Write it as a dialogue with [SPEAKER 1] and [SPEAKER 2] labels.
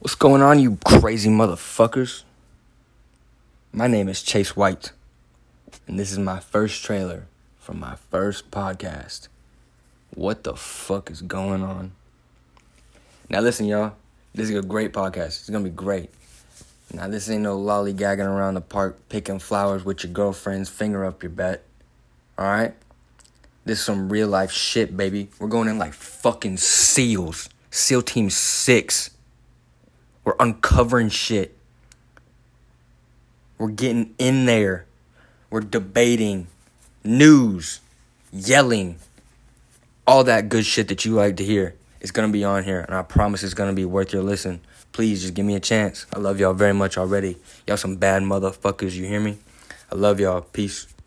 [SPEAKER 1] What's going on, you crazy motherfuckers? My name is Chase White, and this is my first trailer from my first podcast. What the fuck is going on? Now, listen, y'all. This is a great podcast. It's gonna be great. Now, this ain't no lollygagging around the park picking flowers with your girlfriend's finger up your butt. Alright? This is some real life shit, baby. We're going in like fucking SEALs. SEAL Team 6. We're uncovering shit. We're getting in there. We're debating news, yelling, all that good shit that you like to hear. It's gonna be on here, and I promise it's gonna be worth your listen. Please just give me a chance. I love y'all very much already. Y'all some bad motherfuckers, you hear me? I love y'all. Peace.